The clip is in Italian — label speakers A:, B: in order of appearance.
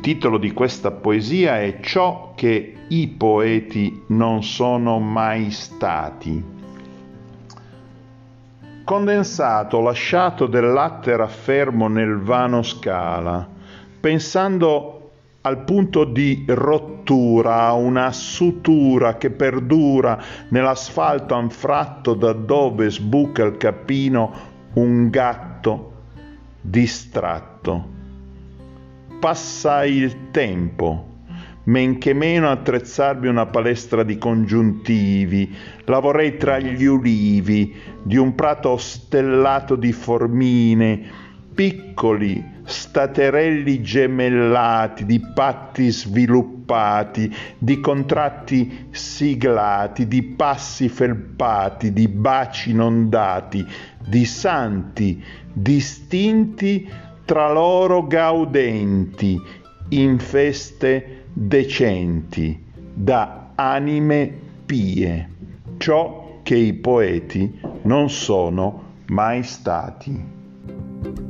A: Il titolo di questa poesia è Ciò che i poeti non sono mai stati. Condensato, lasciato del latte raffermo nel vano scala, pensando al punto di rottura, una sutura che perdura nell'asfalto anfratto da dove sbuca il capino un gatto distratto passa il tempo, men che meno attrezzarmi una palestra di congiuntivi, la vorrei tra gli ulivi di un prato stellato di formine, piccoli staterelli gemellati, di patti sviluppati, di contratti siglati, di passi felpati, di baci inondati, di santi distinti tra loro gaudenti in feste decenti da anime pie, ciò che i poeti non sono mai stati.